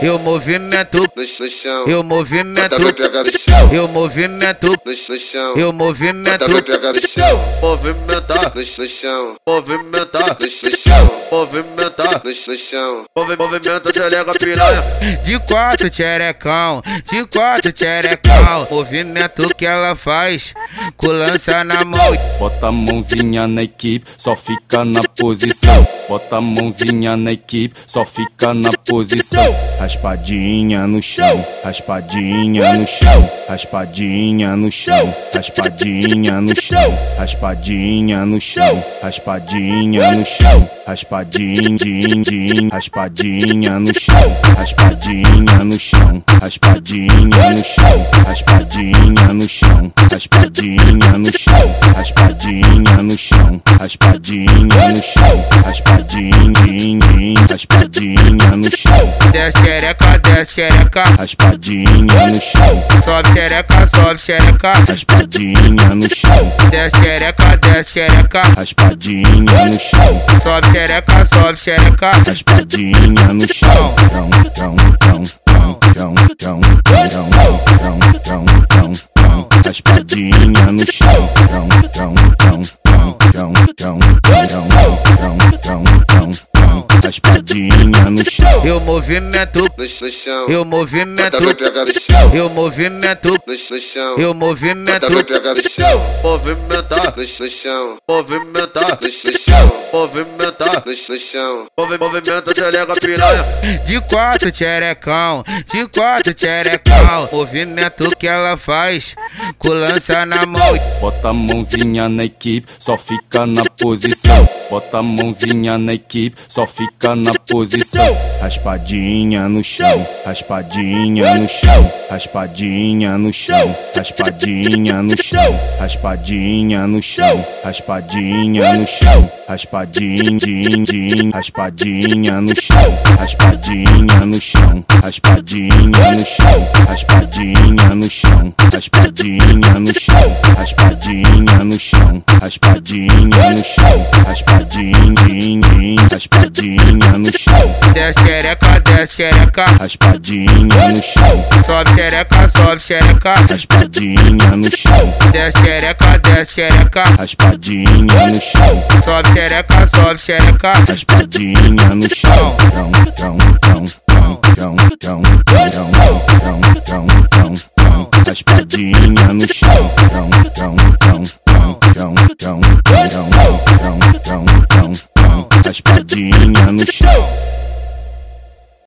Eu movimento, no, chão. eu movimento, no chão. eu movimento, No, chão. movimento. no chão. Movimentar, No, chão. movimentar, No, chão. movimentar. No, chão. Movi- Movimenta, xereca, piranha. De quatro tcherecão, de quatro tcherecão. Movimento que ela faz, com lança na mão. Bota a mãozinha na equipe, só fica na posição. Bota a mãozinha na equipe, só fica na posição. Raspadinha no chão, raspadinha no chão, raspadinha no chão, raspadinha no chão, raspadinha no chão, raspadinha no chão, raspadinha, din, din, raspadinha no chão, raspadinha no chão, raspadinha no chão, raspadinha no chão, raspadinha no chão, raspadinha no chão, raspadinha no chão, raspadinha, din, din, raspadinha no chão, Desce xereca, desce xereca. raspadinha no chão, Sobe xereca, sobe xereca. raspadinha no chão, Desce xereca, desce xereca. raspadinha no chão, Sobe xereca, sobe xereca. raspadinha no chão, tão, tão, tão, tão, tão, tão, tão, tão, tão, tão, raspadinha no chão, tão, tão, tão, tão, tão, tão, tão, tão, tão, tão, raspadinha no chão. Eu movimento, No, chão. eu movimento, no chão. eu movimento, No, chão. eu Bota vai movimento. no chão. Movimentar, No, chão. movimentar, No, chão. movimentar. No, chão. Movi- Movimenta, xereca, piranha. De quatro tcherecão, de quatro tcherecão. Movimento que ela faz, com lança na mão. Bota a mãozinha na equipe, só fica na posição. Bota a mãozinha na equipe, só fica na posição. Raspadinha no chão, raspadinha no chão, raspadinha no chão, raspadinha no chão, raspadinha no chão, raspadinha no chão, raspadinha, din, din, raspadinha no chão, raspadinha no chão, raspadinha no chão, raspadinha no chão, raspadinha no chão, raspadinha no chão, raspadinha no chão, raspadinha, din, din, raspadinha no chão, Desce xereca, desce xereca. raspadinha no chão, Sobe xereca, sobe xereca. raspadinha no chão, Desce xereca, desce xereca. raspadinha no chão, Sobe xereca, sobe xereca. raspadinha no chão, tão, tão, tão, tão, tão, tão, tão, tão, tão, tão, tão, raspadinha no chão, tão, tão, tão, tão, tão, tão, tão, tão, tão, tão, tão, raspadinha no chão.